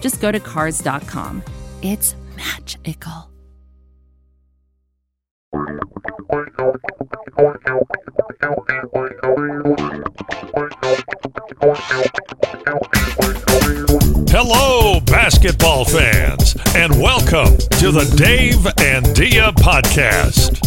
just go to Cars.com. It's magical. Hello, basketball fans, and welcome to the Dave and Dia podcast.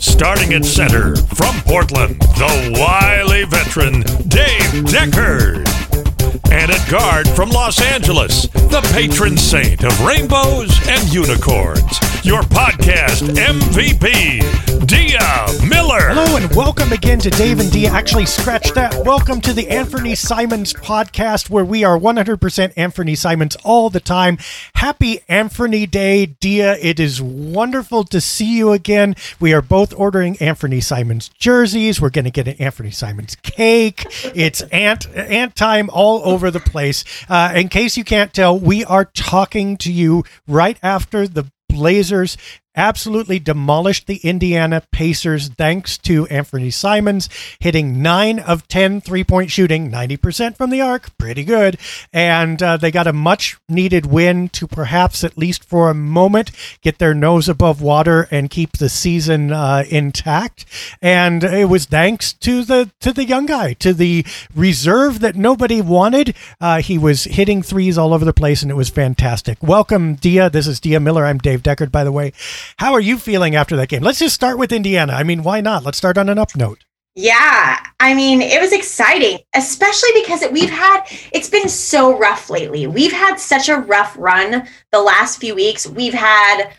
Starting at center from Portland, the wily veteran Dave Deckard. And a guard from Los Angeles, the patron saint of rainbows and unicorns, your podcast MVP, Dia Miller. Hello and welcome again to Dave and Dia. Actually, scratch that. Welcome to the Anfernee Simons podcast, where we are 100% Anfernee Simons all the time. Happy Anfernee Day, Dia. It is wonderful to see you again. We are both ordering Anfernee Simons jerseys. We're going to get an Anfernee Simons cake. It's ant ant time all over the place. Uh, in case you can't tell, we are talking to you right after the Blazers absolutely demolished the Indiana Pacers thanks to Anfernee Simons hitting 9 of 10 three point shooting, 90% from the arc, pretty good. And uh, they got a much needed win to perhaps, at least for a moment, get their nose above water and keep the season uh, intact. And it was thanks to the to the young guy, to the reserve that nobody wanted. Uh, he was hitting threes all over the place, and it was fantastic. Welcome, Dia. This is Dia Miller. I'm Dave Deckard, by the way. How are you feeling after that game? Let's just start with Indiana. I mean, why not? Let's start on an up note. Yeah, I mean, it was exciting, especially because it, we've had it's been so rough lately. We've had such a rough run the last few weeks. We've had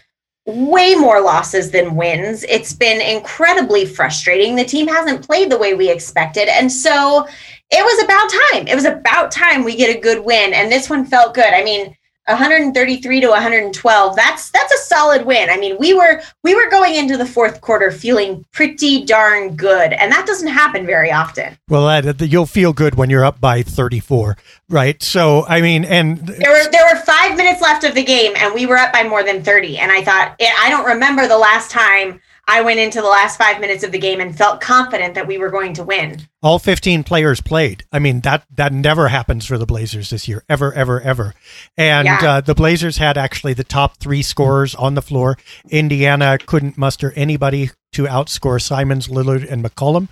way more losses than wins. It's been incredibly frustrating. The team hasn't played the way we expected. And so it was about time. It was about time we get a good win. And this one felt good. I mean, 133 to 112 that's that's a solid win. I mean we were we were going into the fourth quarter feeling pretty darn good and that doesn't happen very often. Well you'll feel good when you're up by 34 right? So i mean and there were there were five minutes left of the game and we were up by more than 30 and i thought i don't remember the last time I went into the last five minutes of the game and felt confident that we were going to win. All 15 players played. I mean, that that never happens for the Blazers this year, ever, ever, ever. And yeah. uh, the Blazers had actually the top three scorers on the floor. Indiana couldn't muster anybody to outscore Simons, Lillard, and McCollum,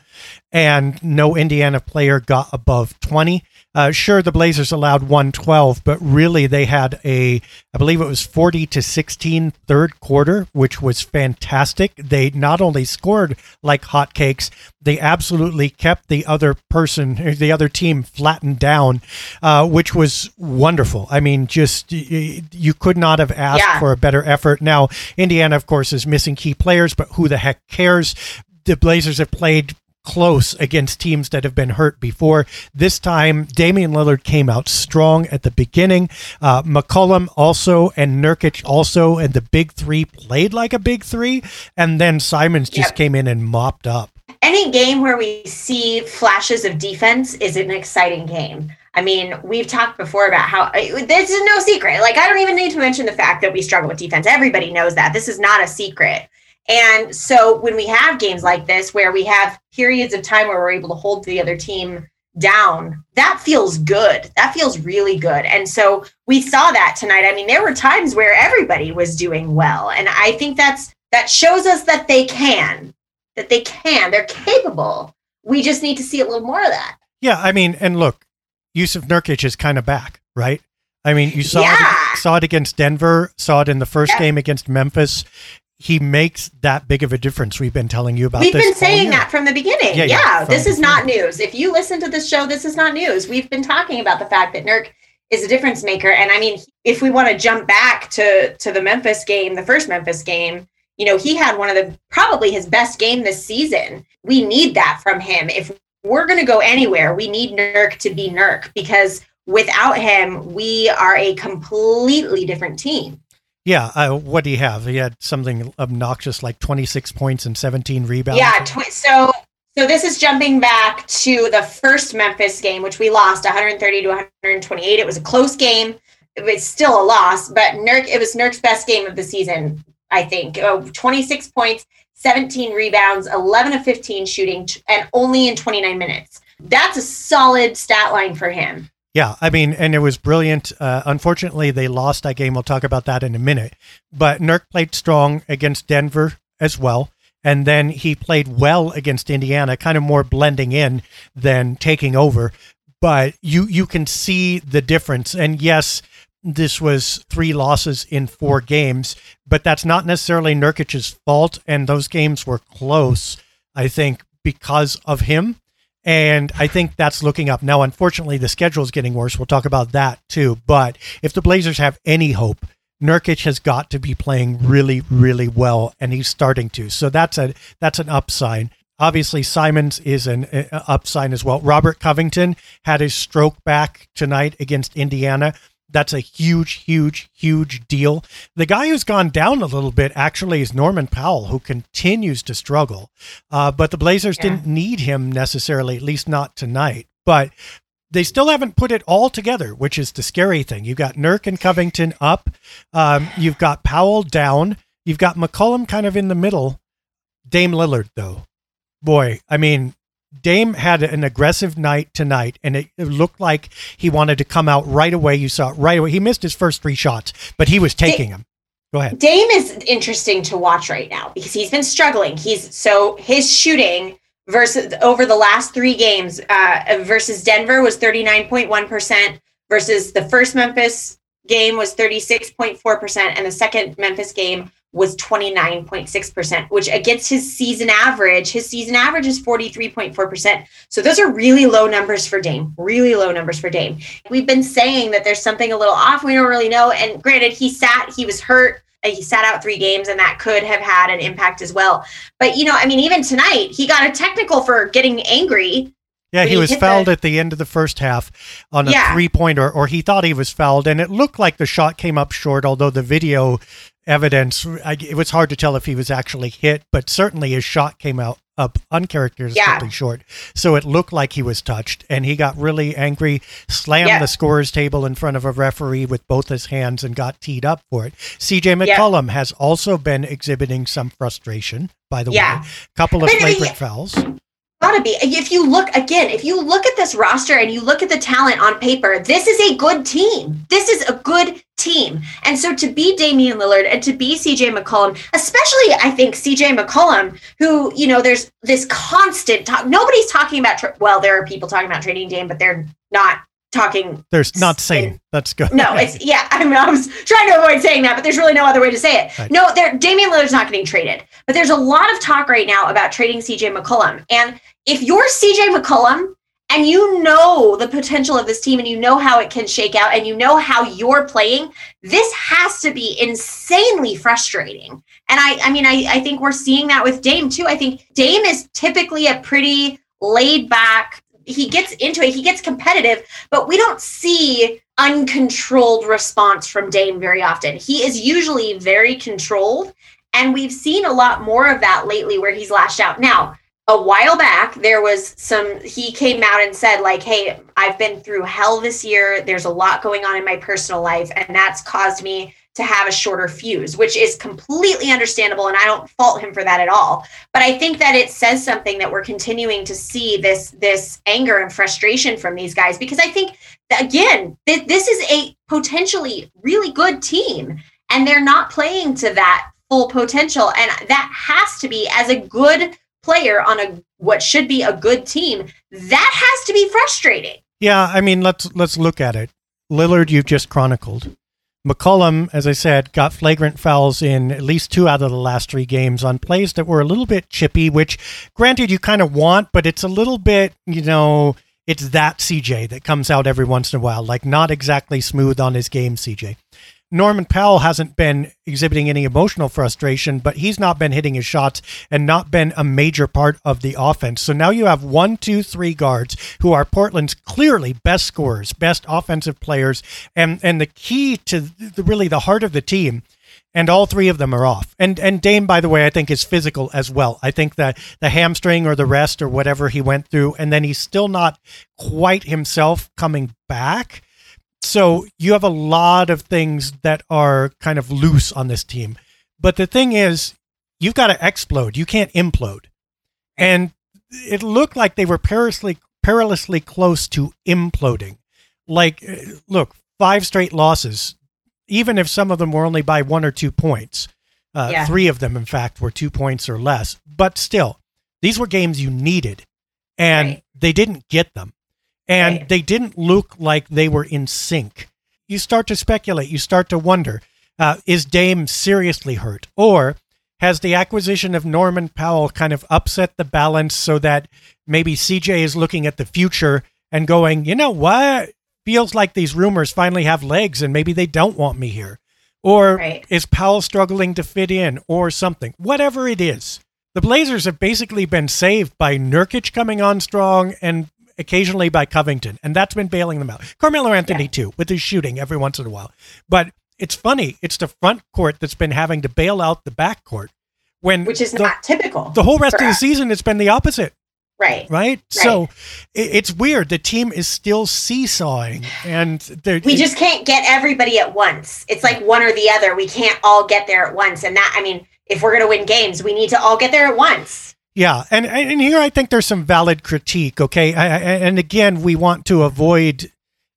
and no Indiana player got above 20. Uh, sure, the Blazers allowed 112, but really they had a, I believe it was 40 to 16 third quarter, which was fantastic. They not only scored like hotcakes, they absolutely kept the other person, the other team flattened down, uh, which was wonderful. I mean, just you could not have asked yeah. for a better effort. Now, Indiana, of course, is missing key players, but who the heck cares? the Blazers have played close against teams that have been hurt before. This time, Damian Lillard came out strong at the beginning. Uh, McCollum also and Nurkic also, and the big three played like a big three. And then Simons just yep. came in and mopped up. Any game where we see flashes of defense is an exciting game. I mean, we've talked before about how this is no secret. Like, I don't even need to mention the fact that we struggle with defense. Everybody knows that. This is not a secret. And so when we have games like this where we have periods of time where we're able to hold the other team down, that feels good. That feels really good. And so we saw that tonight. I mean, there were times where everybody was doing well. And I think that's that shows us that they can, that they can, they're capable. We just need to see a little more of that. Yeah, I mean, and look, Jusuf Nurkic is kind of back, right? I mean, you saw Yeah. it, saw it against Denver, saw it in the first game against Memphis. He makes that big of a difference. We've been telling you about this. We've been saying year. that from the beginning. Yeah, Yeah, yeah, this is not news. If you listen to this show, this is not news. We've been talking about the fact that Nurk is a difference maker. And I mean, if we want to jump back to to the Memphis game, the first Memphis game, you know, he had one of the probably his best game this season. We need that from him. If we're going to go anywhere, we need Nurk to be Nurk because without him, we are a completely different team. Yeah, uh, what do you have? He had something obnoxious like 26 points and 17 rebounds. Yeah. Tw- so so this is jumping back to the first Memphis game, which we lost 130 to 128. It was a close game. It was still a loss, but Nurk. It was Nurk's best game of the season, I think. Oh, 26 points, 17 rebounds, 11 of 15 shooting, and only in 29 minutes. That's a solid stat line for him. Yeah, I mean, and it was brilliant. Uh, unfortunately, they lost that game. We'll talk about that in a minute. But Nurk played strong against Denver as well. And then he played well against Indiana, kind of more blending in than taking over. But you you can see the difference. And yes, this was three losses in four games, but that's not necessarily Nurkic's fault. And those games were close, I think, because of him. And I think that's looking up. Now, unfortunately, the schedule is getting worse. We'll talk about that too. But if the Blazers have any hope, Nurkic has got to be playing really, really well, and he's starting to. So that's a that's an up sign. Obviously, Simons is an uh, up sign as well. Robert Covington had his stroke back tonight against Indiana. That's a huge, huge, huge deal. The guy who's gone down a little bit actually is Norman Powell, who continues to struggle. Uh, but the Blazers Yeah. didn't need him necessarily, at least not tonight. But they still haven't put it all together, which is the scary thing. You've got Nurk and Covington up. Um, you've got Powell down. You've got McCollum kind of in the middle. Dame Lillard, though. Boy, I mean, Dame had an aggressive night tonight, and it, it looked like he wanted to come out right away. You saw it right away. He missed his first three shots, but he was taking them. Go ahead. Dame is interesting to watch right now because he's been struggling. He's so his shooting versus over the last three games uh, versus Denver was 39.1% versus the first Memphis game was 36.4% and the second Memphis game was 29.6%, which against his season average, his season average is 43.4%. So those are really low numbers for Dame, really low numbers for Dame. We've been saying that there's something a little off. We don't really know. And granted, he sat, he was hurt. He sat out three games, and that could have had an impact as well. But you know, I mean, even tonight, he got a technical for getting angry. Yeah, he He was fouled the- at the end of the first half on a Yeah. three pointer, or he thought he was fouled, and it looked like the shot came up short, although the video evidence, I, it was hard to tell if he was actually hit, but certainly his shot came out up uncharacteristically Yeah. short. So it looked like he was touched, and he got really angry, slammed Yeah. the scorer's table in front of a referee with both his hands, and got teed up for it. CJ Yeah. McCollum has also been exhibiting some frustration, by the Yeah. way. Couple of flagrant yeah. fouls. Gotta be. If you look again, if you look at this roster and you look at the talent on paper, this is a good team. This is a good team. And so to be Damian Lillard and to be CJ McCollum, especially I think CJ McCollum, who, you know, there's this constant talk. Nobody's talking about, tra- well, there are people talking about trading Dame, but they're not talking There's not saying. Let's go. no, it's yeah. I mean, I was trying to avoid saying that, but there's really no other way to say it. Right. No, there. Damian Lillard's not getting traded, but there's a lot of talk right now about trading CJ McCollum. And if you're CJ McCollum and you know the potential of this team and you know how it can shake out and you know how you're playing, this has to be insanely frustrating. And I, I mean, I, I think we're seeing that with Dame too. I think Dame is typically a pretty laid back. He gets into it. He gets competitive, but we don't see uncontrolled response from Dame very often. He is usually very controlled, and we've seen a lot more of that lately where he's lashed out. Now, a while back, there was some, he came out and said, like, hey, I've been through hell this year. There's a lot going on in my personal life, and that's caused me to have a shorter fuse, which is completely understandable. And I don't fault him for that at all. But I think that it says something that we're continuing to see this, this anger and frustration from these guys, because I think again, th- this is a potentially really good team, and they're not playing to that full potential. And that has to be as a good player on a what should be a good team, that has to be frustrating. Yeah, I mean, let's let's look at it. Lillard, you've just chronicled. McCollum, as I said, got flagrant fouls in at least two out of the last three games on plays that were a little bit chippy, which, granted, you kind of want, but it's a little bit, you know, it's that CJ that comes out every once in a while, like not exactly smooth on his game, CJ. Norman Powell hasn't been exhibiting any emotional frustration, but he's not been hitting his shots and not been a major part of the offense. So now you have one, two, three guards who are Portland's clearly best scorers, best offensive players, and and the key to the, really the heart of the team. And all three of them are off. And and Dame, by the way, I think is physical as well. I think that the hamstring or the rest or whatever he went through, and then he's still not quite himself coming back so you have a lot of things that are kind of loose on this team. But the thing is, you've got to explode. You can't implode. And it looked like they were perilously, perilously close to imploding. Like, uh, look, five straight losses, even if some of them were only by one or two points. Uh, yeah. Three of them, in fact, were two points or less. But still, these were games you needed, and right. they didn't get them and right. they didn't look like they were in sync. You start to speculate, you start to wonder uh, is Dame seriously hurt? Or has the acquisition of Norman Powell kind of upset the balance so that maybe CJ is looking at the future and going, you know what? Feels like these rumors finally have legs and maybe they don't want me here. Or right. is Powell struggling to fit in or something? Whatever it is. The Blazers have basically been saved by Nurkic coming on strong and occasionally by Covington, and that's been bailing them out. Carmelo Anthony yeah. too, with his shooting every once in a while. But it's funny; it's the front court that's been having to bail out the back court. When which is the, not typical. The whole rest of the season, it's been the opposite. Right. right. Right. So it, it's weird. The team is still seesawing, and we just can't get everybody at once. It's like one or the other. We can't all get there at once, and that I mean, if we're going to win games, we need to all get there at once. Yeah, and and here I think there's some valid critique. Okay, I, and again, we want to avoid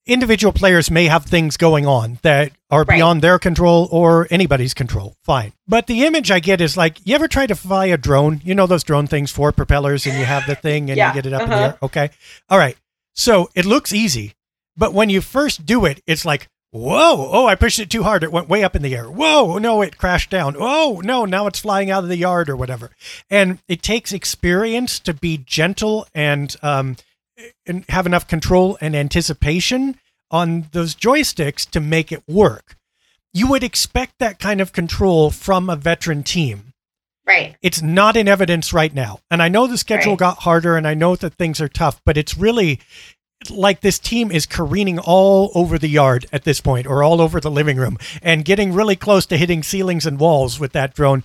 individual players may have things going on that are right. beyond their control or anybody's control. Fine, but the image I get is like you ever try to fly a drone? You know those drone things, four propellers, and you have the thing and yeah. you get it up uh-huh. in the uh-huh. air. Okay, all right. So it looks easy, but when you first do it, it's like Whoa! Oh, I pushed it too hard. It went way up in the air. Whoa! No, it crashed down. Oh, no, now it's flying out of the yard or whatever. And it takes experience to be gentle and um, and have enough control and anticipation on those joysticks to make it work. You would expect that kind of control from a veteran team. Right. It's not in evidence right now. And I know the schedule right. got harder and I know that things are tough, but it's really like this team is careening all over the yard at this point or all over the living room and getting really close to hitting ceilings and walls with that drone.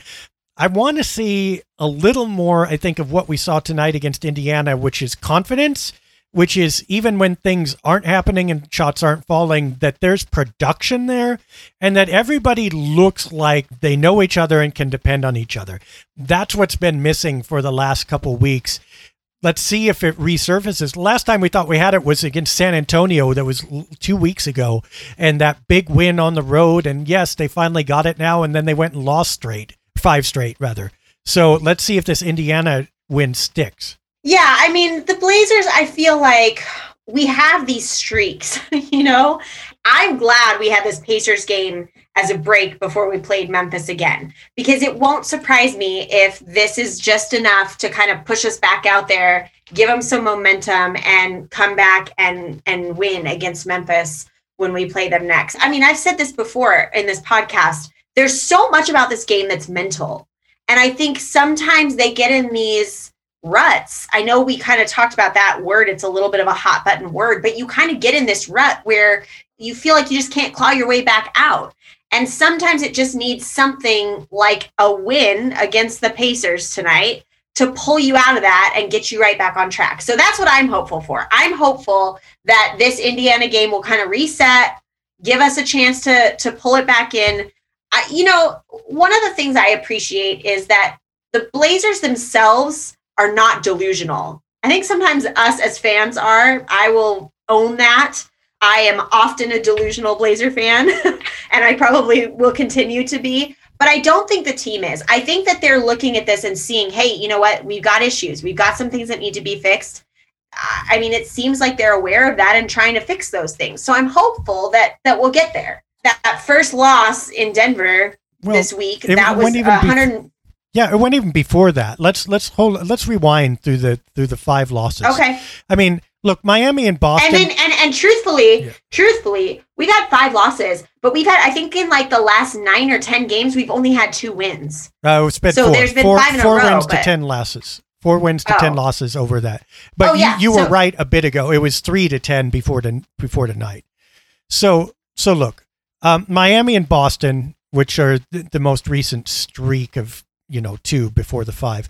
I want to see a little more, I think, of what we saw tonight against Indiana, which is confidence, which is even when things aren't happening and shots aren't falling, that there's production there and that everybody looks like they know each other and can depend on each other. That's what's been missing for the last couple weeks let's see if it resurfaces. Last time we thought we had it was against San Antonio. That was two weeks ago, and that big win on the road. And yes, they finally got it now. And then they went and lost straight, five straight rather. So let's see if this Indiana win sticks. Yeah, I mean the Blazers. I feel like we have these streaks. You know, I'm glad we had this Pacers game as a break before we played Memphis again, because it won't surprise me if this is just enough to kind of push us back out there, give them some momentum, and come back and and win against Memphis when we play them next. I mean, I've said this before in this podcast. There's so much about this game that's mental, and I think sometimes they get in these ruts. I know we kind of talked about that word. It's a little bit of a hot button word, but you kind of get in this rut where you feel like you just can't claw your way back out. And sometimes it just needs something like a win against the Pacers tonight to pull you out of that and get you right back on track. So that's what I'm hopeful for. I'm hopeful that this Indiana game will kind of reset, give us a chance to to pull it back in. I, you know, one of the things I appreciate is that the Blazers themselves are not delusional. I think sometimes us as fans are. I will own that. I am often a delusional Blazer fan, and I probably will continue to be. But I don't think the team is. I think that they're looking at this and seeing, hey, you know what? We've got issues. We've got some things that need to be fixed. I mean, it seems like they're aware of that and trying to fix those things. So I'm hopeful that that we'll get there. That, that first loss in Denver well, this week, that was 100. yeah, it went even before that. Let's let's hold. Let's rewind through the through the five losses. Okay. I mean, look, Miami and Boston. And then, and and truthfully, yeah. truthfully, we've had five losses, but we've had I think in like the last nine or ten games, we've only had two wins. Uh, it's been so four. there's been four, five in four a row, wins but... to ten losses. Four wins to oh. ten losses over that. But oh, yeah. you, you so, were right a bit ago. It was three to ten before the before tonight. So so look, um, Miami and Boston, which are the, the most recent streak of you know two before the five.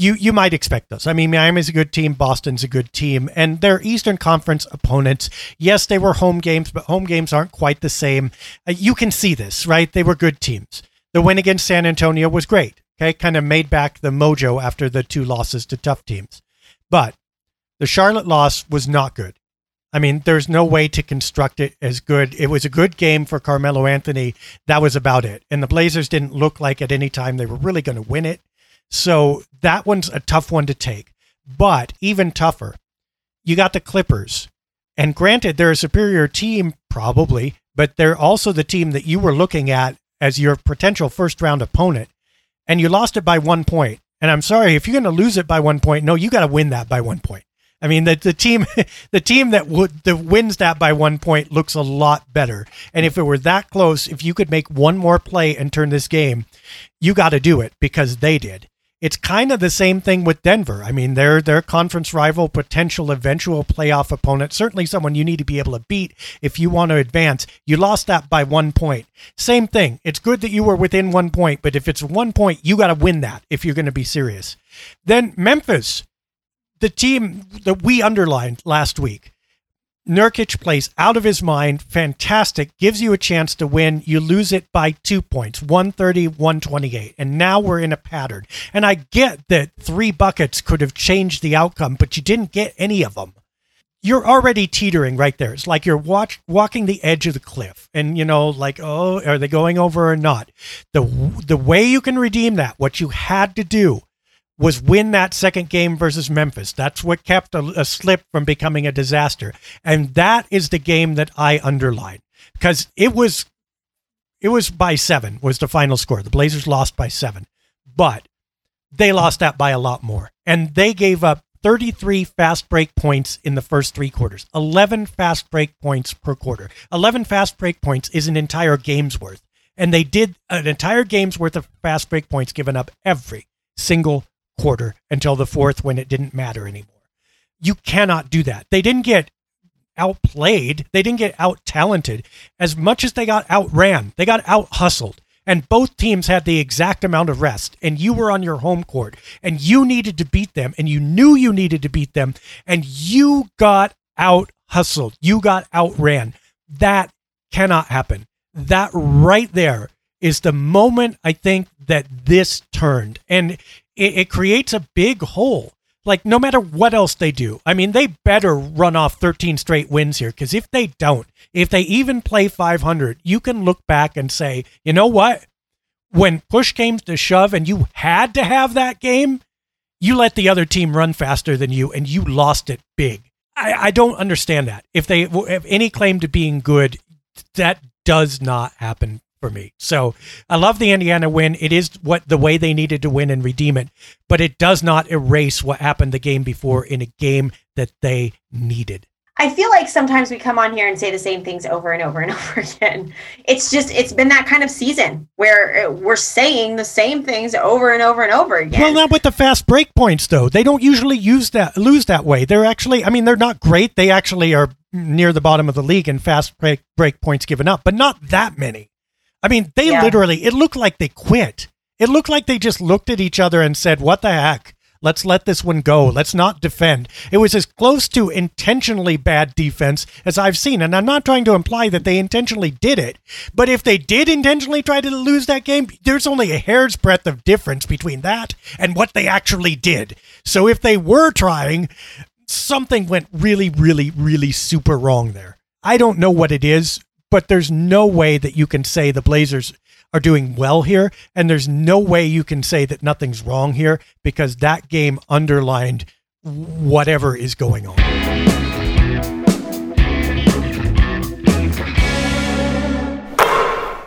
You you might expect those. I mean, Miami's a good team, Boston's a good team, and they're Eastern Conference opponents. Yes, they were home games, but home games aren't quite the same. Uh, you can see this, right? They were good teams. The win against San Antonio was great. Okay, kind of made back the mojo after the two losses to tough teams. But the Charlotte loss was not good. I mean, there's no way to construct it as good. It was a good game for Carmelo Anthony. That was about it. And the Blazers didn't look like at any time they were really going to win it. So that one's a tough one to take. But even tougher, you got the Clippers. And granted, they're a superior team, probably, but they're also the team that you were looking at as your potential first round opponent and you lost it by one point. And I'm sorry if you're going to lose it by one point. No, you got to win that by one point. I mean, the, the team, the team that would that wins that by one point looks a lot better. And if it were that close, if you could make one more play and turn this game, you got to do it because they did it's kind of the same thing with Denver. I mean, they're their conference rival, potential eventual playoff opponent, certainly someone you need to be able to beat if you want to advance. You lost that by one point. Same thing. It's good that you were within one point, but if it's one point, you got to win that if you're going to be serious. Then Memphis, the team that we underlined last week. Nurkic plays out of his mind, fantastic, gives you a chance to win. You lose it by two points, 130, 128. And now we're in a pattern. And I get that three buckets could have changed the outcome, but you didn't get any of them. You're already teetering right there. It's like you're watch, walking the edge of the cliff. And, you know, like, oh, are they going over or not? The, the way you can redeem that, what you had to do was win that second game versus Memphis. That's what kept a, a, slip from becoming a disaster. And that is the game that I underline because it was it was by 7 was the final score. The Blazers lost by 7. But they lost that by a lot more. And they gave up 33 fast break points in the first 3 quarters. 11 fast break points per quarter. 11 fast break points is an entire game's worth. And they did an entire game's worth of fast break points given up every single quarter until the fourth when it didn't matter anymore. You cannot do that. They didn't get outplayed, they didn't get out talented as much as they got outran, they got out hustled. And both teams had the exact amount of rest, and you were on your home court, and you needed to beat them, and you knew you needed to beat them, and you got out hustled. You got outran. That cannot happen. That right there is the moment I think that this turned. And it, it creates a big hole. Like, no matter what else they do, I mean, they better run off 13 straight wins here because if they don't, if they even play 500, you can look back and say, you know what? When push came to shove and you had to have that game, you let the other team run faster than you and you lost it big. I, I don't understand that. If they have any claim to being good, that does not happen for me. So I love the Indiana win. It is what the way they needed to win and redeem it, but it does not erase what happened the game before in a game that they needed. I feel like sometimes we come on here and say the same things over and over and over again. It's just it's been that kind of season where uh, we're saying the same things over and over and over again. Well, not with the fast break points though. They don't usually use that lose that way. They're actually I mean they're not great. They actually are near the bottom of the league in fast break break points given up, but not that many. I mean, they yeah. literally, it looked like they quit. It looked like they just looked at each other and said, What the heck? Let's let this one go. Let's not defend. It was as close to intentionally bad defense as I've seen. And I'm not trying to imply that they intentionally did it. But if they did intentionally try to lose that game, there's only a hair's breadth of difference between that and what they actually did. So if they were trying, something went really, really, really super wrong there. I don't know what it is but there's no way that you can say the Blazers are doing well here. And there's no way you can say that nothing's wrong here because that game underlined whatever is going on.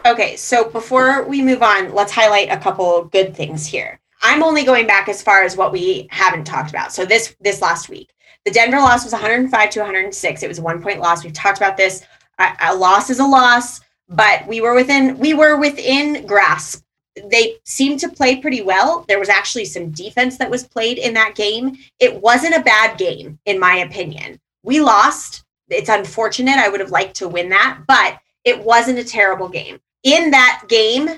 Okay, so before we move on, let's highlight a couple good things here. I'm only going back as far as what we haven't talked about. So this this last week, the Denver loss was 105 to 106. It was a one point loss. We've talked about this. A, loss is a loss, but we were within we were within grasp. They seemed to play pretty well. There was actually some defense that was played in that game. It wasn't a bad game, in my opinion. We lost. It's unfortunate. I would have liked to win that, but it wasn't a terrible game in that game,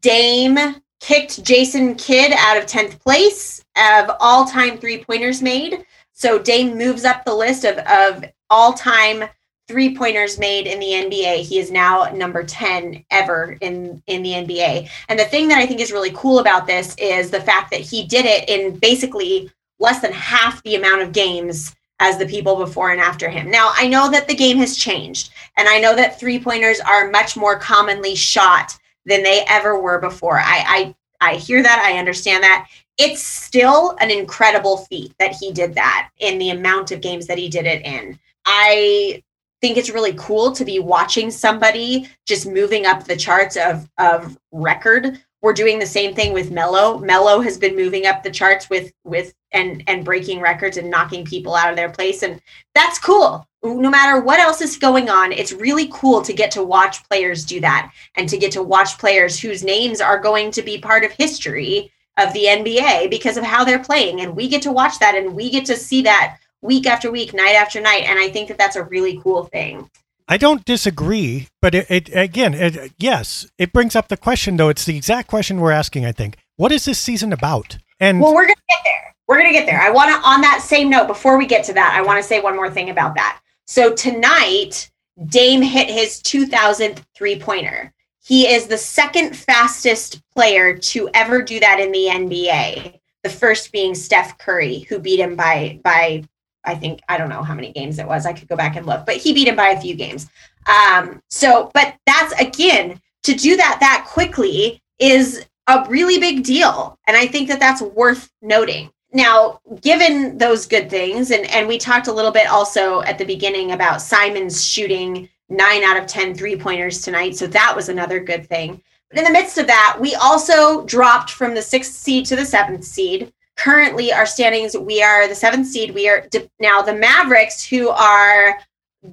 Dame kicked Jason Kidd out of 10th place of all time three pointers made. So Dame moves up the list of, of all time three pointers made in the NBA. He is now number 10 ever in, in the NBA. And the thing that I think is really cool about this is the fact that he did it in basically less than half the amount of games as the people before and after him. Now, I know that the game has changed, and I know that three pointers are much more commonly shot than they ever were before. I, I, I hear that. I understand that. It's still an incredible feat that he did that in the amount of games that he did it in. I think it's really cool to be watching somebody just moving up the charts of of record we're doing the same thing with Melo. Melo has been moving up the charts with with and and breaking records and knocking people out of their place and that's cool. No matter what else is going on, it's really cool to get to watch players do that and to get to watch players whose names are going to be part of history of the NBA because of how they're playing and we get to watch that and we get to see that week after week, night after night and I think that that's a really cool thing. I don't disagree, but it, it again, it, yes, it brings up the question though. It's the exact question we're asking. I think. What is this season about? And well, we're gonna get there. We're gonna get there. I want to, on that same note, before we get to that, I want to say one more thing about that. So tonight, Dame hit his 2000th three pointer. He is the second fastest player to ever do that in the NBA. The first being Steph Curry, who beat him by by I think I don't know how many games it was. I could go back and look, but he beat him by a few games. Um, so, but that's again to do that that quickly is a really big deal, and I think that that's worth noting. Now, given those good things, and and we talked a little bit also at the beginning about Simons shooting nine out of 10 three pointers tonight, so that was another good thing. But in the midst of that, we also dropped from the sixth seed to the seventh seed currently our standings. We are the seventh seed. We are now the mavericks who are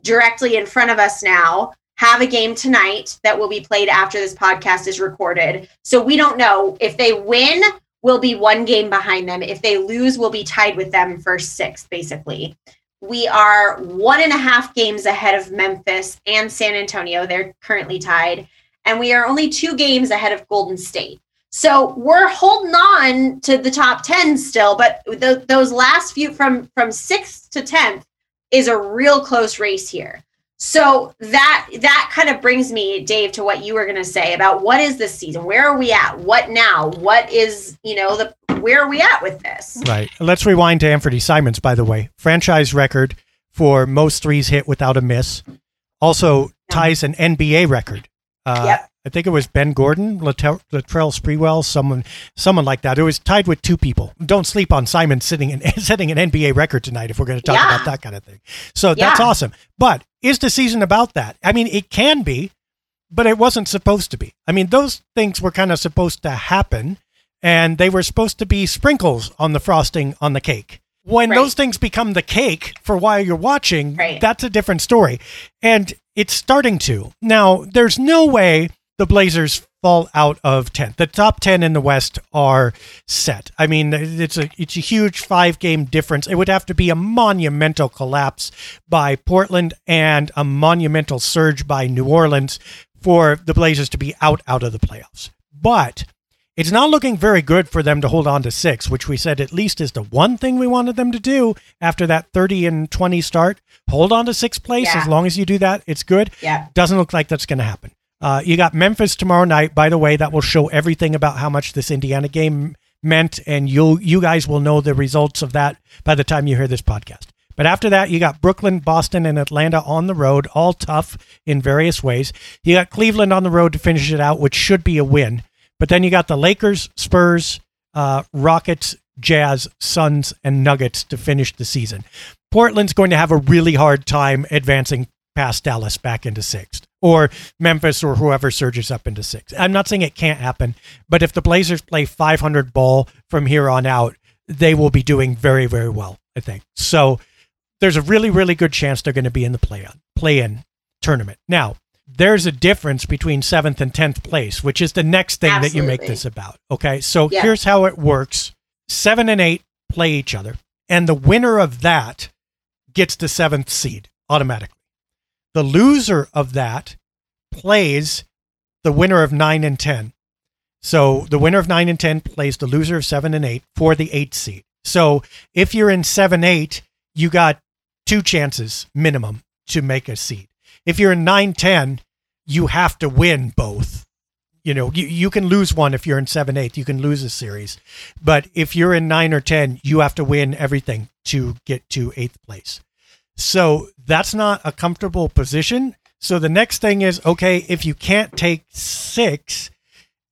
directly in front of us now have a game tonight that will be played after this podcast is recorded. So we don't know. If they win we'll be one game behind them. If they lose we'll be tied with them for sixth basically. We are one and a half games ahead of memphis and san antonio. They're currently tied. And we are only two games ahead of golden state so we're holding on to the top 10 still, but those last few from from 6th to 10th is a real close race here. So that that kind of brings me Dave to what you were going to say about what is this season? Where are we at? What now? What is, you know, the where are we at with this? Right. Let's rewind to Anfernee Simons by the way. Franchise record for most threes hit without a miss. Also ties an NBA record. Uh, yep. I think it was Ben Gordon, Latrell, Latrell Sprewell, someone, someone like that. It was tied with two people. Don't sleep on Simon sitting and setting an NBA record tonight. If we're going to talk yeah. about that kind of thing, so yeah. that's awesome. But is the season about that? I mean, it can be, but it wasn't supposed to be. I mean, those things were kind of supposed to happen, and they were supposed to be sprinkles on the frosting on the cake. When right. those things become the cake for while you're watching, right. that's a different story. And it's starting to. Now, there's no way the Blazers fall out of 10th. The top 10 in the West are set. I mean, it's a it's a huge 5-game difference. It would have to be a monumental collapse by Portland and a monumental surge by New Orleans for the Blazers to be out out of the playoffs. But it's not looking very good for them to hold on to 6, which we said at least is the one thing we wanted them to do after that 30 and 20 start. Hold on to 6th place yeah. as long as you do that, it's good. Yeah. Doesn't look like that's going to happen. Uh, you got Memphis tomorrow night. By the way, that will show everything about how much this Indiana game meant, and you you guys will know the results of that by the time you hear this podcast. But after that, you got Brooklyn, Boston, and Atlanta on the road, all tough in various ways. You got Cleveland on the road to finish it out, which should be a win. But then you got the Lakers, Spurs, uh, Rockets, Jazz, Suns, and Nuggets to finish the season. Portland's going to have a really hard time advancing past Dallas back into sixth, or Memphis, or whoever surges up into sixth. I'm not saying it can't happen, but if the Blazers play 500 ball from here on out, they will be doing very, very well, I think. So there's a really, really good chance they're going to be in the play on play in tournament. Now, there's a difference between seventh and tenth place, which is the next thing that you make this about. Okay. So Yeah. here's how it works seven and eight play each other, and the winner of that gets the seventh seed automatically. The loser of that plays the winner of nine and 10. So the winner of nine and 10 plays the loser of seven and eight for the eighth seed. So if you're in seven, eight, you got two chances minimum to make a seed. If you're in nine, 10, you have to win both. You know, you, you can lose one if you're in seven, eight, you can lose a series. But if you're in nine or 10, you have to win everything to get to eighth place. So that's not a comfortable position. So the next thing is okay, if you can't take six,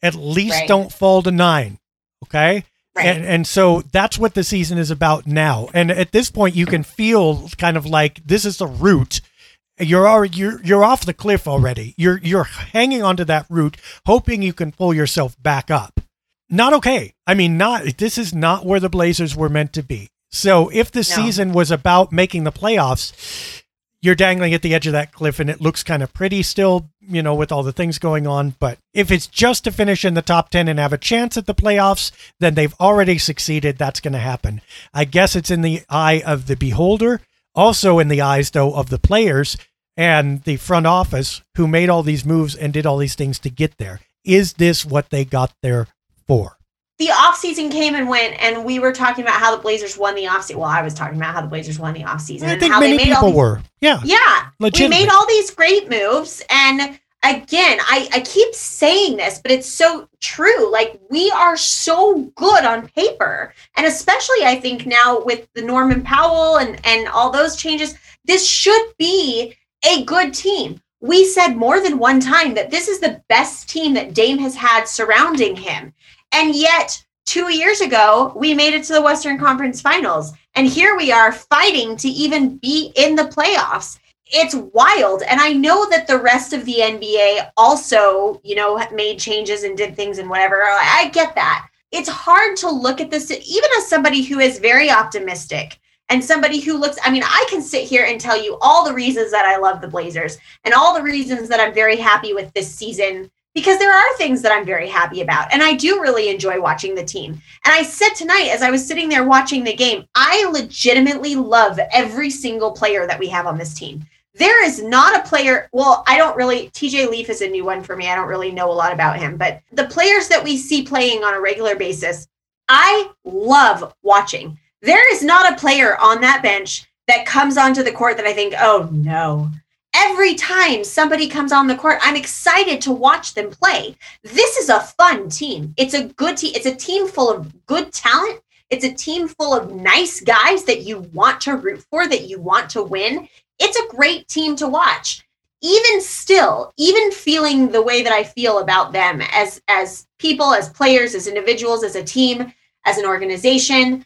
at least Right. don't fall to nine. Okay. Right. And, and so that's what the season is about now. And at this point, you can feel kind of like this is the route. You're already you're you're off the cliff already. You're you're hanging onto that route, hoping you can pull yourself back up. Not okay. I mean, not this is not where the Blazers were meant to be. So if the season was about making the playoffs, you're dangling at the edge of that cliff and it looks kind of pretty still, you know, with all the things going on. But if it's just to finish in the top 10 and have a chance at the playoffs, then they've already succeeded. That's going to happen. I guess it's in the eye of the beholder, also in the eyes, though, of the players and the front office who made all these moves and did all these things to get there. Is this what they got there for? The offseason came and went, and we were talking about how the Blazers won the offseason. Well, I was talking about how the Blazers won the offseason. I and think how many they made people these- were. Yeah. Yeah. We made all these great moves. And again, I, I keep saying this, but it's so true. Like, we are so good on paper. And especially, I think now with the Norman Powell and, and all those changes, this should be a good team. We said more than one time that this is the best team that Dame has had surrounding him. And yet, two years ago, we made it to the Western Conference Finals. And here we are fighting to even be in the playoffs. It's wild. And I know that the rest of the NBA also, you know, made changes and did things and whatever. I get that. It's hard to look at this, even as somebody who is very optimistic and somebody who looks, I mean, I can sit here and tell you all the reasons that I love the Blazers and all the reasons that I'm very happy with this season because there are things that I'm very happy about. And I do really enjoy watching the team. And I said tonight, as I was sitting there watching the game, I legitimately love every single player that we have on this team. There is not a player, well, I don't really, TJ Leaf is a new one for me. I don't really know a lot about him, but the players that we see playing on a regular basis, I love watching. There is not a player on that bench that comes onto the court that I think, oh no. Every time somebody comes on the court, I'm excited to watch them play. This is a fun team. It's a good team. It's a team full of good talent. It's a team full of nice guys that you want to root for, that you want to win. It's a great team to watch. Even still, even feeling the way that I feel about them as as people, as players, as individuals, as a team, as an organization,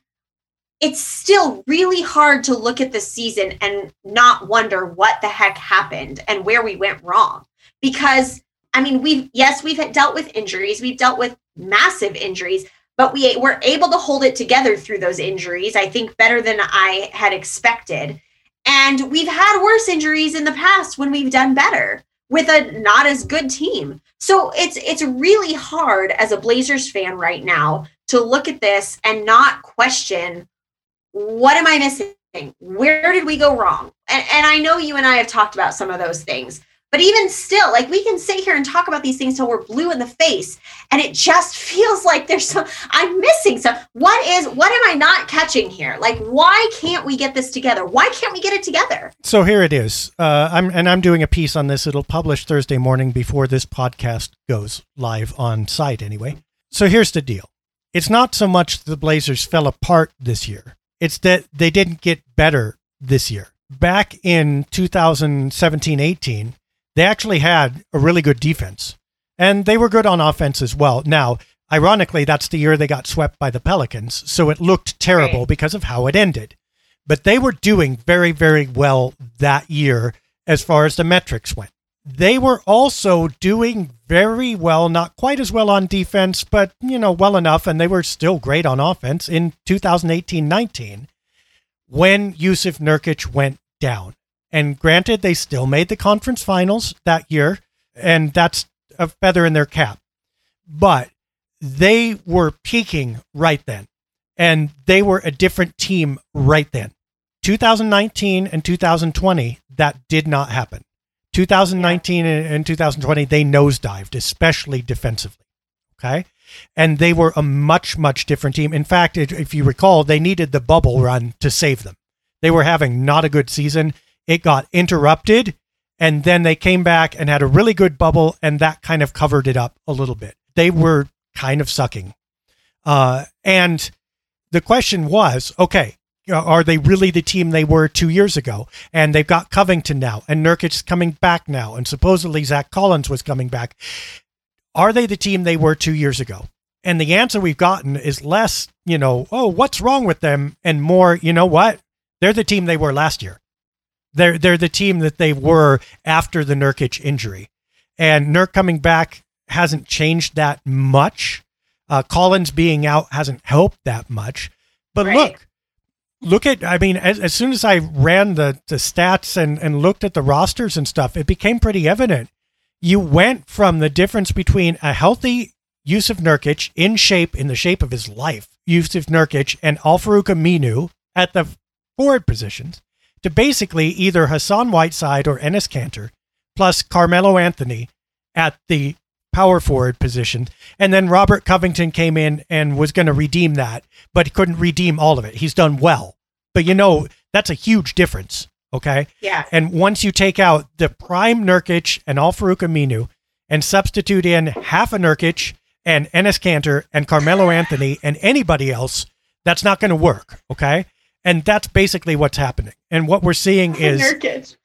it's still really hard to look at the season and not wonder what the heck happened and where we went wrong. Because, I mean, we've, yes, we've dealt with injuries, we've dealt with massive injuries, but we were able to hold it together through those injuries, I think better than I had expected. And we've had worse injuries in the past when we've done better with a not as good team. So it's it's really hard as a Blazers fan right now to look at this and not question what am I missing? Where did we go wrong? And, and I know you and I have talked about some of those things, but even still, like we can sit here and talk about these things till we're blue in the face, and it just feels like there's some I'm missing some. What is what am I not catching here? Like, why can't we get this together? Why can't we get it together? So here it is. Uh, I'm and I'm doing a piece on this. It'll publish Thursday morning before this podcast goes live on site anyway. So here's the deal. It's not so much the Blazers fell apart this year. It's that they didn't get better this year. Back in 2017-18, they actually had a really good defense. And they were good on offense as well. Now, Ironically, that's the year they got swept by the Pelicans, so it looked terrible Right. because of how it ended. But they were doing very, very well that year as far as the metrics went. They were also doing very well, not quite as well on defense, but you know, well enough, and they were still great on offense in 2018-19 when Jusuf Nurkic went down. And granted, they still made the conference finals that year, and that's a feather in their cap. But they were peaking right then, and they were a different team right then. 2019 and 2020, that did not happen. 2019 and and 2020, they nosedived, especially defensively. Okay. And they were a much, much different team. In fact, if if you recall, they needed the bubble run to save them. They were having not a good season. It got interrupted, and then they came back and had a really good bubble, and that kind of covered it up a little bit. They were kind of sucking. Uh, and the question was okay, are they really the team they were two years ago? And they've got Covington now, and Nurkic's coming back now, and supposedly Zach Collins was coming back. Are they the team they were two years ago? And the answer we've gotten is less, you know, oh, what's wrong with them? And more, you know what? They're the team they were last year. They're they're the team that they were after the Nurkic injury. And Nurk coming back hasn't changed that much. Uh, Collins being out hasn't helped that much. But Right. look, look at I mean, as, as soon as I ran the the stats and and looked at the rosters and stuff, it became pretty evident. You went from the difference between a healthy Jusuf Nurkic in shape, in the shape of his life, Jusuf Nurkic and Al Farouq Aminu at the forward positions, to basically either Hassan Whiteside or Enes Kanter, plus Carmelo Anthony at the power forward position. And then Robert Covington came in and was going to redeem that, but he couldn't redeem all of it. He's done well. But you know, that's a huge difference. Okay. Yeah. And once you take out the prime Nurkic and Al Farouq Aminu and substitute in half a Nurkic and Enes Kanter and Carmelo Anthony and anybody else, that's not going to work. Okay. And that's basically what's happening. And what we're seeing is Nurkic.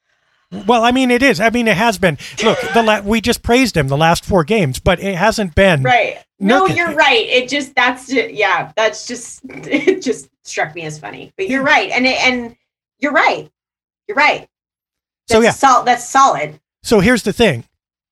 Well, I mean, it is. I mean, it has been. Look, the la- we just praised him the last four games, but it hasn't been. Right. No, you're right. It just that's ju- yeah, that's just it just struck me as funny. But you're right, and it, and you're right. You're right. So, yeah. sol- that's solid. So here's the thing.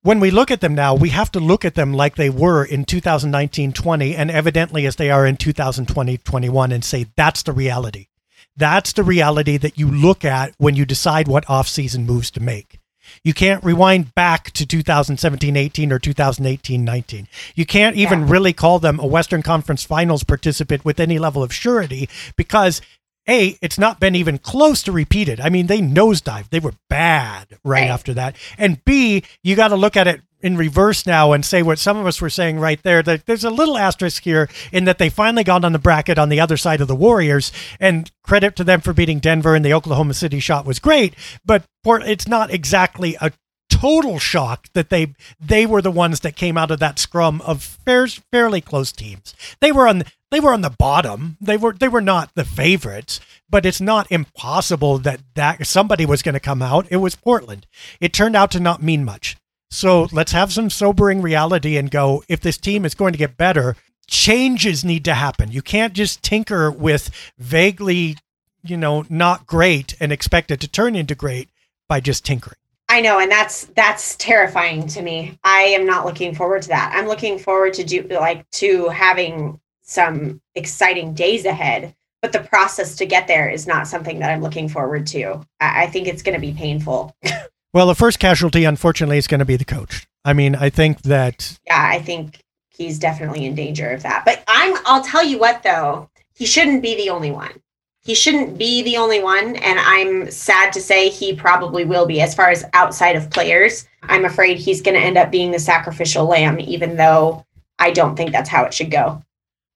When we look at them now, we have to look at them like they were in 2019-20 and evidently as they are in 2020-21 and say that's the reality. That's the reality that you look at when you decide what off-season moves to make. You can't rewind back to 2017-18 or 2018-19. You can't even Yeah. really call them a Western Conference Finals participant with any level of surety because a, it's not been even close to repeated. I mean, they nosedived. They were bad right, Right. after that. And B, you got to look at it in reverse now and say what some of us were saying right there that there's a little asterisk here in that they finally got on the bracket on the other side of the Warriors. And credit to them for beating Denver and the Oklahoma City shot was great, but it's not exactly a total shock that they they were the ones that came out of that scrum of fair, fairly close teams. They were on they were on the bottom. They were they were not the favorites, but it's not impossible that that somebody was going to come out. It was Portland. It turned out to not mean much. So let's have some sobering reality and go if this team is going to get better, changes need to happen. You can't just tinker with vaguely, you know, not great and expect it to turn into great by just tinkering. I know, and that's that's terrifying to me. I am not looking forward to that. I'm looking forward to do like to having some exciting days ahead. But the process to get there is not something that I'm looking forward to. I, I think it's going to be painful. Well, the first casualty, unfortunately, is going to be the coach. I mean, I think that yeah, I think he's definitely in danger of that. But I'm I'll tell you what though, he shouldn't be the only one. He shouldn't be the only one and I'm sad to say he probably will be as far as outside of players. I'm afraid he's going to end up being the sacrificial lamb even though I don't think that's how it should go.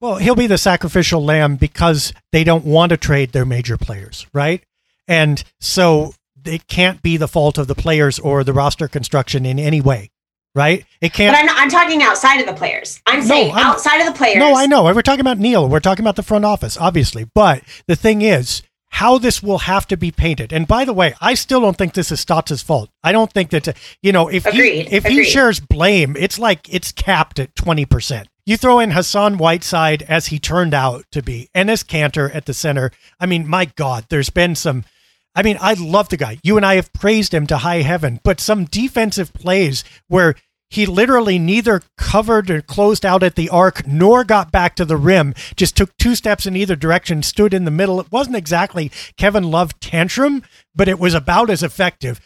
Well, he'll be the sacrificial lamb because they don't want to trade their major players, right? And so it can't be the fault of the players or the roster construction in any way, right? It can't. I'm I'm talking outside of the players. I'm No, saying I'm- outside of the players. no, I know. We're talking about Neil. We're talking about the front office, obviously. But the thing is, how this will have to be painted. And by the way, I still don't think this is Stotts' fault. I don't think that you know if Agreed. he if Agreed. he shares blame, it's like it's capped at twenty percent. You throw in Hassan Whiteside as he turned out to be, and Enes Kanter at the center. I mean, my God, there's been some. I mean, I love the guy. You and I have praised him to high heaven, but some defensive plays where he literally neither covered or closed out at the arc nor got back to the rim, just took two steps in either direction, stood in the middle. It wasn't exactly Kevin Love tantrum, but it was about as effective.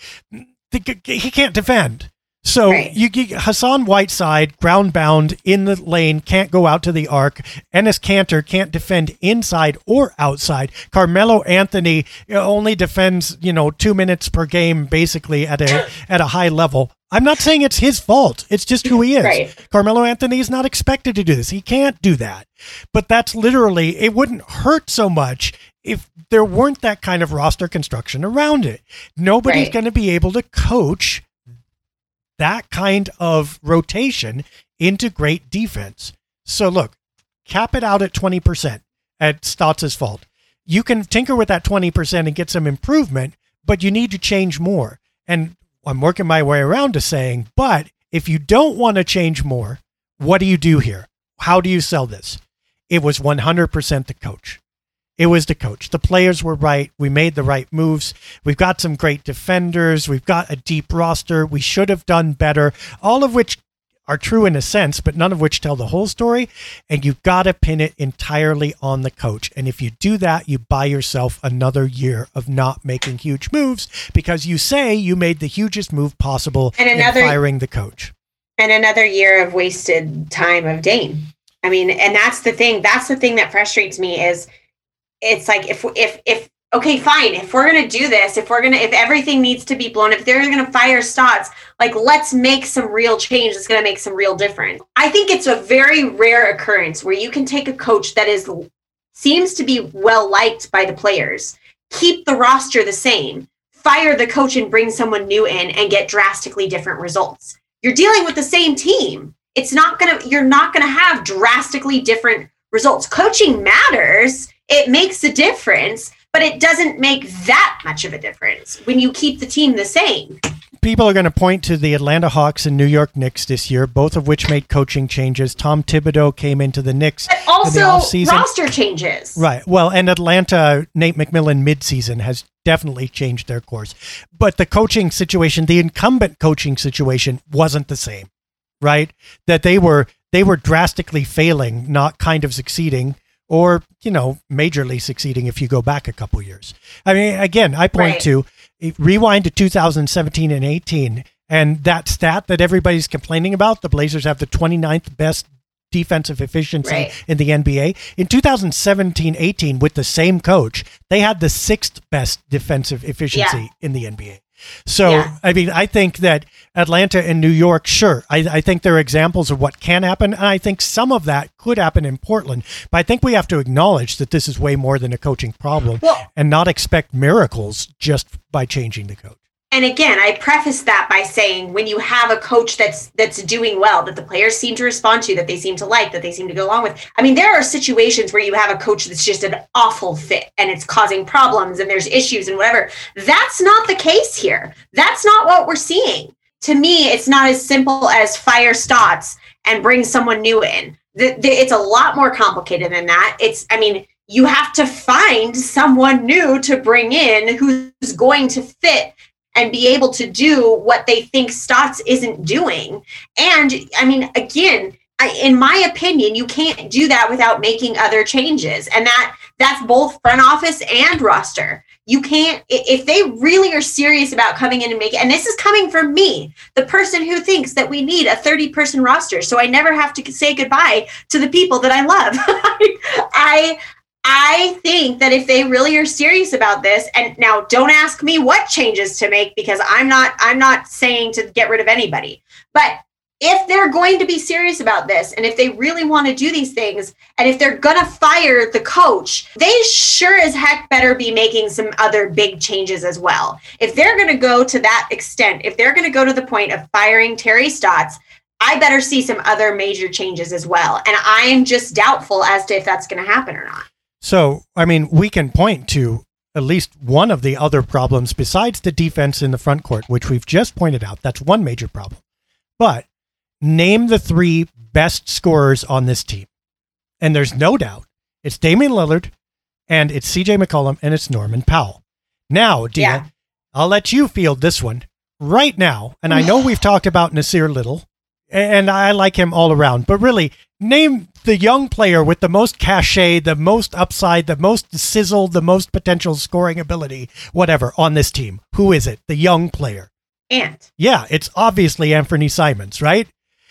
He can't defend. So Right. you get Hassan Whiteside ground bound in the lane, can't go out to the arc. Enes Kanter can't defend inside or outside. Carmelo Anthony only defends, you know, two minutes per game, basically at a at a high level. I'm not saying it's his fault. It's just who he is. Right. Carmelo Anthony is not expected to do this. He can't do that. But that's literally it wouldn't hurt so much if there weren't that kind of roster construction around it. Nobody's Right. going to be able to coach that kind of rotation into great defense. So look, cap it out at 20% at Stotts' fault. You can tinker with that 20% and get some improvement, but you need to change more. And I'm working my way around to saying, but if you don't want to change more, what do you do here? How do you sell this? It was 100% the coach. It was the coach. The players were right. We made the right moves. We've got some great defenders. We've got a deep roster. We should have done better. All of which are true in a sense, but none of which tell the whole story. And you've got to pin it entirely on the coach. And if you do that, you buy yourself another year of not making huge moves because you say you made the hugest move possible And in firing the coach. and another year of wasted time of Dame. I mean, and that's the thing. That's the thing that frustrates me is it's like if if if okay, fine, if we're gonna do this, if we're gonna if everything needs to be blown, if they're gonna fire Stotts, like let's make some real change that's gonna make some real difference. I think it's a very rare occurrence where you can take a coach that is seems to be well liked by the players, keep the roster the same, fire the coach and bring someone new in and get drastically different results you're dealing with the same team. It's not to, you're not to have drastically different results. Coaching matters, it makes a difference, but it doesn't make that much of a difference when you keep the team the same. people are going to point to the Atlanta Hawks and New York Knicks this year, both of which made coaching changes. Tom Thibodeau came into the Knicks But in the also offseason. roster changes. Right. Well, and Atlanta, Nate McMillan midseason has definitely changed their course. But the coaching situation, the incumbent coaching situation wasn't the same. Right? That they were they were drastically failing, not kind of succeeding or, you know, majorly succeeding if you go back a couple years. I mean, again, I point Right. to rewind to 2017 and 18 and that stat that everybody's complaining about, the Blazers have the 29th best defensive efficiency Right. in the NBA. In 2017 18, with the same coach, they had the sixth best defensive efficiency Yeah. in the NBA. So, Yeah. I mean, I think that Atlanta and New York, sure, I, I think they're examples of what can happen. And I think some of that could happen in Portland. But I think we have to acknowledge that this is way more than a coaching problem Well- and not expect miracles just by changing the coach. And again, I preface that by saying when you have a coach that's that's doing well, that the players seem to respond to, that they seem to like, that they seem to go along with. I mean, there are situations where you have a coach that's just an awful fit and it's causing problems and there's issues and whatever. That's not the case here. That's not what we're seeing. To me, it's not as simple as fire Stotts and bring someone new in. The, the, it's a lot more complicated than that. It's, I mean, you have to find someone new to bring in who's going to fit and be able to do what they think Stotts isn't doing. And I mean, again, I, in my opinion, you can't do that without making other changes, and that that's both front office and roster. You can't if they really are serious about coming in and making. And this is coming from me, the person who thinks that we need a thirty-person roster, so I never have to say goodbye to the people that I love. I I think that if they really are serious about this, and now don't ask me what changes to make because I'm not I'm not saying to get rid of anybody. But if they're going to be serious about this and if they really want to do these things and if they're going to fire the coach, they sure as heck better be making some other big changes as well. If they're going to go to that extent, if they're going to go to the point of firing Terry Stotts, I better see some other major changes as well. And I am just doubtful as to if that's going to happen or not. So, I mean, we can point to at least one of the other problems besides the defense in the front court, which we've just pointed out. That's one major problem. But name the three best scorers on this team. And there's no doubt it's Damian Lillard and it's CJ McCollum and it's Norman Powell. Now, Dia, Yeah. I'll let you field this one right now. And I know we've talked about Nassir Little, and I like him all around, but really, name the young player with the most cachet, the most upside, the most sizzle, the most potential scoring ability, whatever, on this team. Who is it? The young player. And Yeah, it's obviously Anfernee Simons, right?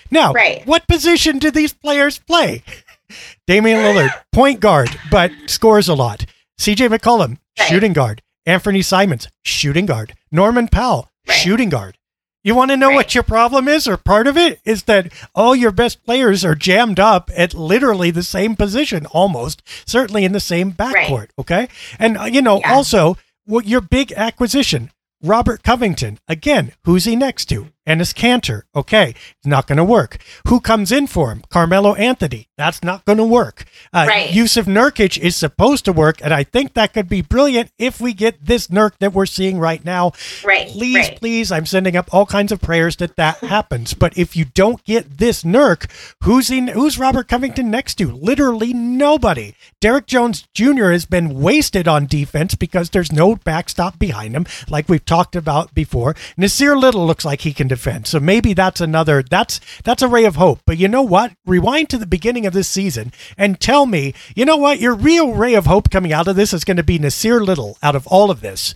Now, Right. what position do these players play? Damian Lillard, point guard, but scores a lot. CJ McCollum, Right. shooting guard. Anfernee Simons, shooting guard. Norman Powell, Right. shooting guard. You want to know what your problem is, or part of it is that all your best players are jammed up at literally the same position, almost certainly in the same backcourt. Okay, and uh, you know Yeah. also what your big acquisition, Robert Covington. Again, who's he next to? Enes Kanter. Okay, it's not going to work. Who comes in for him? Carmelo Anthony. That's not going to work. Uh, Right. Jusuf Nurkic is supposed to work, and I think that could be brilliant if we get this Nurk that we're seeing right now. Right, Please, right. please, I'm sending up all kinds of prayers that that happens. But if you don't get this Nurk, who's in, who's Robert Covington next to? Literally nobody. Derrick Jones Jr. has been wasted on defense because there's no backstop behind him, like we've talked about before. Nassir Little looks like he can defend, so maybe that's another that's that's a ray of hope. But you know what? Rewind to the beginning of this season and tell me, you know what? Your real ray of hope coming out of this is going to be Nassir Little out of all of this.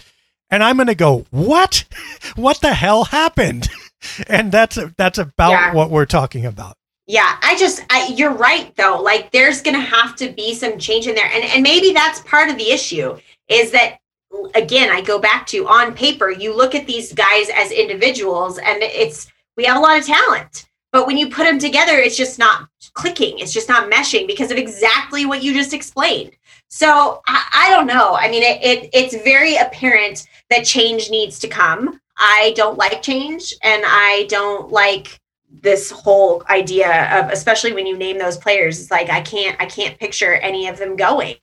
And I'm going to go, what? What the hell happened? And that's that's about Yeah. what we're talking about. Yeah, I just I, you're right though. Like there's going to have to be some change in there. And and maybe that's part of the issue is that again, I go back to on paper, you look at these guys as individuals and it's we have a lot of talent. But when you put them together, it's just not clicking. It's just not meshing because of exactly what you just explained. So I, I don't know. I mean, it, it it's very apparent that change needs to come. I don't like change, and I don't like this whole idea of especially when you name those players it's like i can't i can't picture any of them going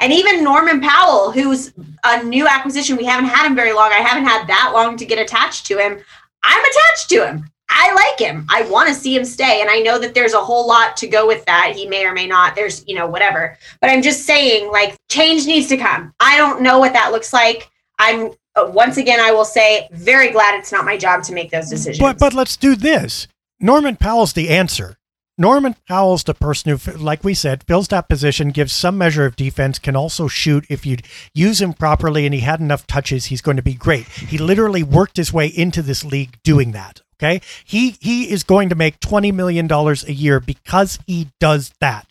and even norman powell who's a new acquisition we haven't had him very long. I haven't had that long to get attached to him. I'm attached to him. I like him. I want to see him stay and i know that there's a whole lot to go with that. He may or may not there's you know whatever. But i'm just saying like change needs to come. I don't know what that looks like. I'm uh, once again i will say very glad it's not my job to make those decisions. But but let's do this. Norman Powell's the answer. Norman Powell's the person who, like we said, fills that position, gives some measure of defense, can also shoot. If you use him properly and he had enough touches, he's going to be great. He literally worked his way into this league doing that. Okay. He he is going to make $20 million a year because he does that.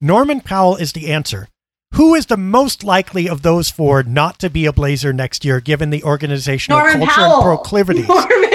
Norman Powell is the answer. Who is the most likely of those four not to be a Blazer next year, given the organizational Norman culture Powell. and proclivities? Norman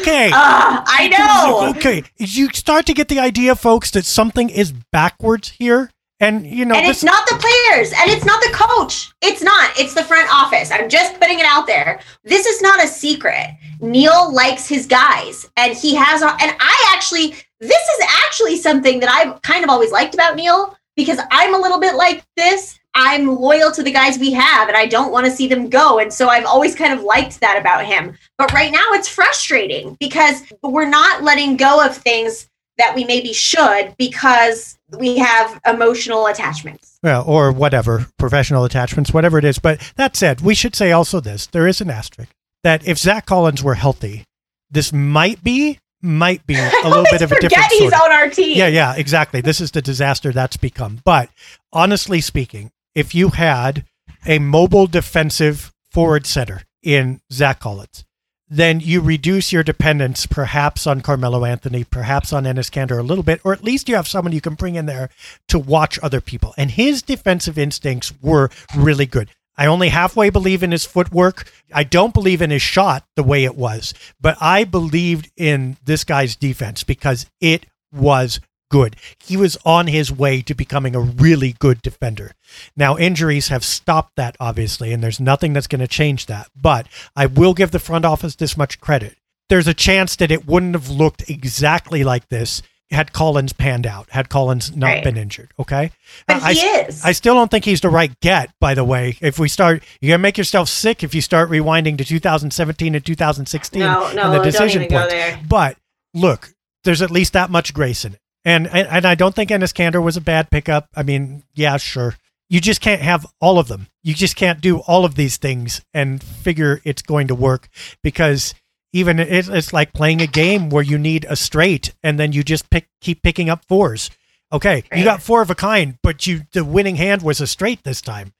Okay. Ah, I know. Okay. You start to get the idea, folks, that something is backwards here. And, you know, and it's not the players and it's not the coach. It's not. It's the front office. I'm just putting it out there. This is not a secret. Neil likes his guys and he has, and I actually, this is actually something that I've kind of always liked about Neil because I'm a little bit like this. I'm loyal to the guys we have and I don't want to see them go. And so I've always kind of liked that about him. But right now it's frustrating because we're not letting go of things that we maybe should because we have emotional attachments. well, or whatever, professional attachments, whatever it is. But that said, we should say also this there is an asterisk that if Zach Collins were healthy, this might be, might be a little bit of a different Forget he's sort of- on our team. Yeah, yeah, exactly. This is the disaster that's become. But honestly speaking, if you had a mobile defensive forward center in Zach Collins, then you reduce your dependence perhaps on Carmelo Anthony, perhaps on Enes Kanter a little bit, or at least you have someone you can bring in there to watch other people. And his defensive instincts were really good. I only halfway believe in his footwork. I don't believe in his shot the way it was, but I believed in this guy's defense because it was good. He was on his way to becoming a really good defender. Now, injuries have stopped that, obviously, and there's nothing that's going to change that. But I will give the front office this much credit. There's a chance that it wouldn't have looked exactly like this had Collins panned out, had Collins not Right. been injured. Okay. But I, he is. I still don't think he's the right get, by the way. If we start, you're going to make yourself sick if you start rewinding to 2017 and 2016 no, and the decision even go points. there. But look, there's at least that much grace in it. And, and, and I don't think Enes Kanter was a bad pickup. I mean, yeah, sure. You just can't have all of them. You just can't do all of these things and figure it's going to work because even it, it's like playing a game where you need a straight and then you just pick keep picking up fours. Okay, you got four of a kind, but you the winning hand was a straight this time.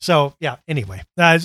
So yeah. Anyway, uh,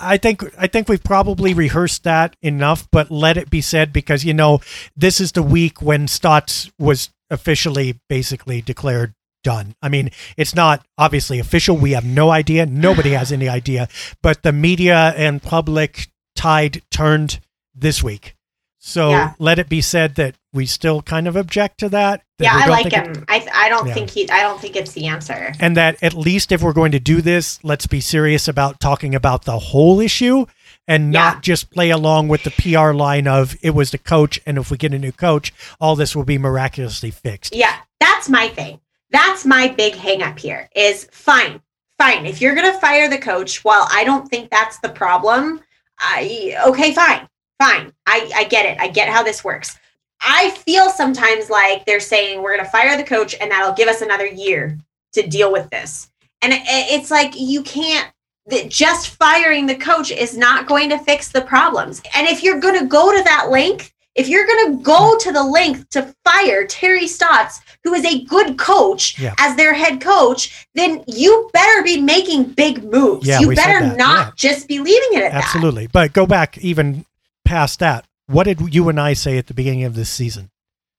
I think I think we've probably rehearsed that enough, but let it be said because you know this is the week when Stotts was officially basically declared done. I mean, it's not obviously official. We have no idea. Nobody has any idea. But the media and public tide turned this week. So Yeah. let it be said that we still kind of object to that. that Yeah, I like think it- him. I I don't Yeah. think he. I don't think it's the answer. and that at least if we're going to do this, let's be serious about talking about the whole issue and not Yeah. just play along with the PR line of it was the coach, and if we get a new coach, all this will be miraculously fixed. Yeah, that's my thing. That's my big hang up here is fine. Fine. If you're going to fire the coach, well, I don't think that's the problem. I okay, fine. Fine. I I get it. I get how this works. I feel sometimes like they're saying we're going to fire the coach and that'll give us another year to deal with this. And it's like you can't that just firing the coach is not going to fix the problems. And if you're going to go to that length, if you're going to go to the length to fire Terry Stotts, who is a good coach, Yeah. as their head coach, then you better be making big moves. Yeah, you better not yeah. just be leaving it at that. Absolutely. But go back even past that. What did you and I say at the beginning of this season?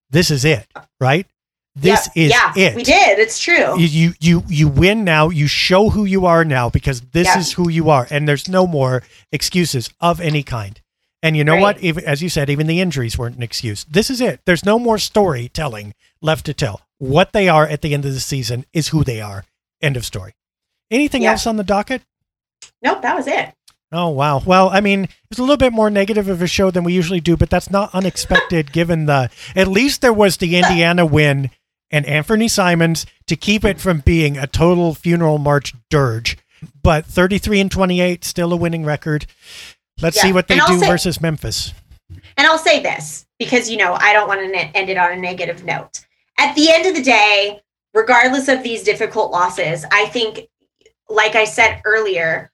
This is it, right? This yeah, is yeah, it. We did. It's true. You, you you win now. You show who you are now because this Yeah. is who you are, and there's no more excuses of any kind. And you know Right. what? Even, as you said, even the injuries weren't an excuse. This is it. There's no more storytelling left to tell. What they are at the end of the season is who they are. End of story. Anything else on the docket? nope, that was it. Oh wow. Well, I mean, it's a little bit more negative of a show than we usually do, but that's not unexpected given the at least there was the Indiana win and Anthony Simons to keep it from being a total funeral march dirge. But 33 and 28 still a winning record. Let's see what they do say- versus Memphis. And I'll say this because, you know, I don't want to ne- end it on a negative note. At the end of the day, regardless of these difficult losses, I think, like I said earlier,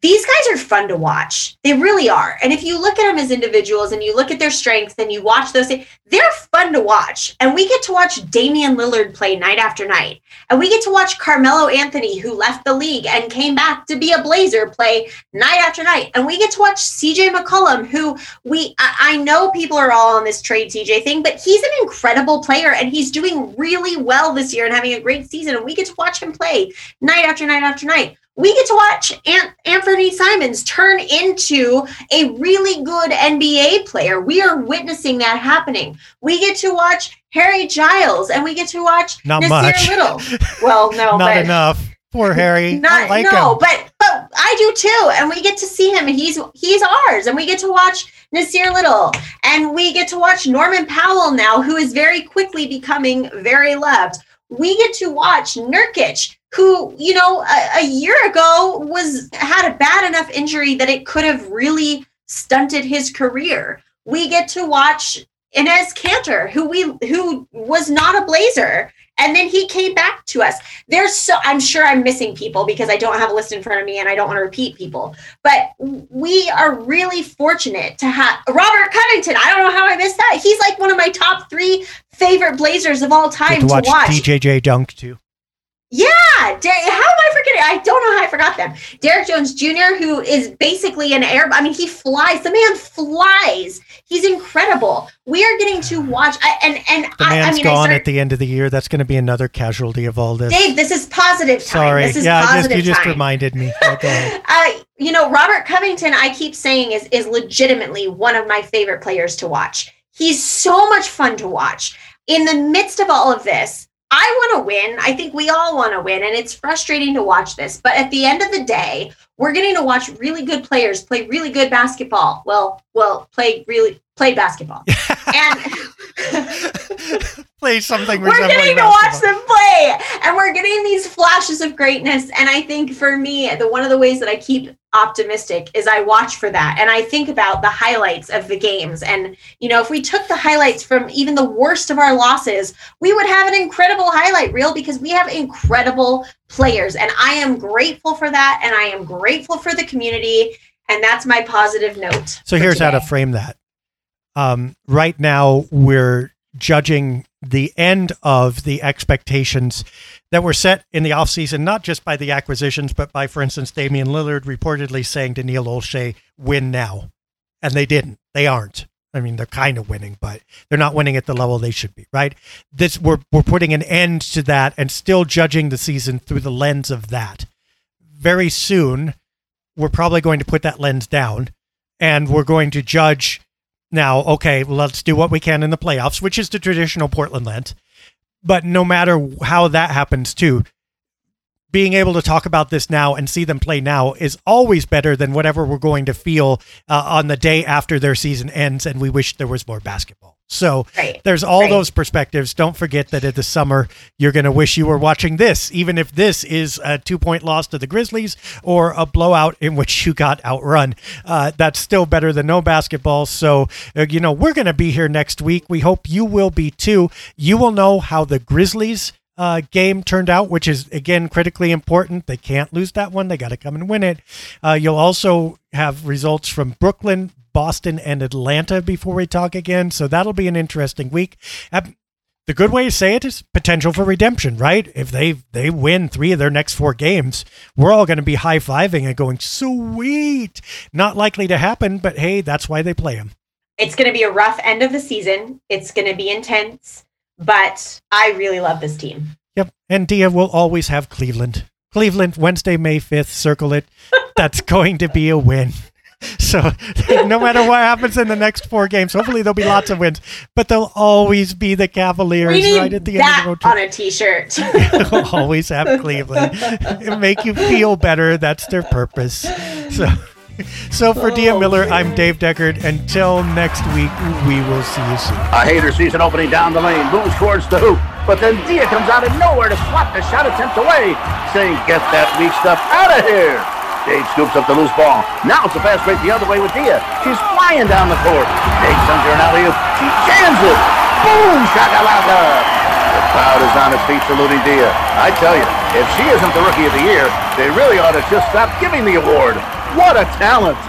these guys are fun to watch. They really are. And if you look at them as individuals and you look at their strengths and you watch those, they're fun to watch. And we get to watch Damian Lillard play night after night. And we get to watch Carmelo Anthony, who left the league and came back to be a Blazer, play night after night. And we get to watch CJ McCollum, who we I, I know people are all on this trade CJ thing, but he's an incredible player and he's doing really well this year and having a great season. And we get to watch him play night after night after night. We get to watch Ant- Anfernee Simons turn into a really good NBA player. We are witnessing that happening. We get to watch Harry Giles and we get to watch Not Nassir much. Little. Well, no, Not but enough. Poor Harry. I not like no, him. but but I do too, and we get to see him, he's he's ours, and we get to watch Nassir Little, and we get to watch Norman Powell now, who is very quickly becoming very loved. We get to watch Nurkic, who you know a, a year ago was had a bad enough injury that it could have really stunted his career. We get to watch Enes Kanter, who we who was not a Blazer, and then he came back to us there's so i'm sure i'm missing people because i don't have a list in front of me and i don't want to repeat people but we are really fortunate to have robert covington i don't know how i missed that he's like one of my top three favorite blazers of all time to to watch, watch, DJJ dunk too. Yeah Der- how am i forgetting i don't know how i forgot them derrick jones jr who is basically an air i mean he flies the man flies he's incredible we are getting to watch I, and and The I, man's I mean I gone started- at the end of the year. That's going to be another casualty of all this. Dave, this is positive time. Sorry. This is yeah, just, positive you just time. reminded me. Okay. uh, you know, Robert Covington, I keep saying is is legitimately one of my favorite players to watch. He's so much fun to watch. In the midst of all of this, I want to win. I think we all want to win, and it's frustrating to watch this. But at the end of the day, we're getting to watch really good players play really good basketball. Well, well, play really play basketball. and Play something. we're getting to watch them play and we're getting these flashes of greatness and i think for me the one of the ways that i keep optimistic is i watch for that. And i think about the highlights of the games. And you know if we took the highlights from even the worst of our losses we would have an incredible highlight reel because we have incredible players. And i am grateful for that. And i am grateful for the community. And that's my positive note So here's how to frame that. Um, right now, we're judging the end of the expectations that were set in the offseason, not just by the acquisitions, but by, for instance, Damian Lillard reportedly saying to Neil Olshey, win now. And they didn't. They aren't. I mean, they're kind of winning, but they're not winning at the level they should be, right? This we're we're putting an end to that and still judging the season through the lens of that. Very soon, we're probably going to put that lens down and we're going to judge now, okay, let's do what we can in the playoffs, which is the traditional Portland lens. But no matter how that happens, too, being able to talk about this now and see them play now is always better than whatever we're going to feel uh, on the day after their season ends and we wish there was more basketball. So Right. there's all Right. those perspectives. Don't forget that in the summer, you're going to wish you were watching this, even if this is a two point loss to the Grizzlies or a blowout in which you got outrun. Uh, that's still better than no basketball. So, uh, you know, we're going to be here next week. We hope you will be too. You will know how the Grizzlies uh, game turned out, which is again critically important. They can't lose that one. They got to come and win it. Uh, you'll also have results from Brooklyn, Boston, and Atlanta before we talk again. So that'll be an interesting week. The good way to say it is potential for redemption, right? If they they win three of their next four games, we're all going to be high fiving and going, sweet. Not likely to happen, but hey, that's why they play them. it's going to be a rough end of the season. It's going to be intense, but I really love this team. Yep. And Dia will always have Cleveland. Cleveland, Wednesday, May 5th, circle it. That's going to be a win. So no matter what happens in the next four games, hopefully there'll be lots of wins, but they'll always be the Cavaliers right at the end of the road on a t-shirt. always have Cleveland. It'll make you feel better. That's their purpose. So so for Dia oh, Miller, I'm Dave Deckard. Until next week, we will see you soon. A hater sees an opening down the lane, moves towards the hoop, but then Dia comes out of nowhere to swat the shot attempt away, saying, get that weak stuff out of here. Dave scoops up the loose ball. Now it's a fast break the other way with Dia. She's flying down the court. Dave sends her an alley-oop. She jams it. Boom, shakalaka. The crowd is on its feet saluting Dia. I tell you, if she isn't the Rookie of the Year, they really ought to just stop giving the award. What a talent.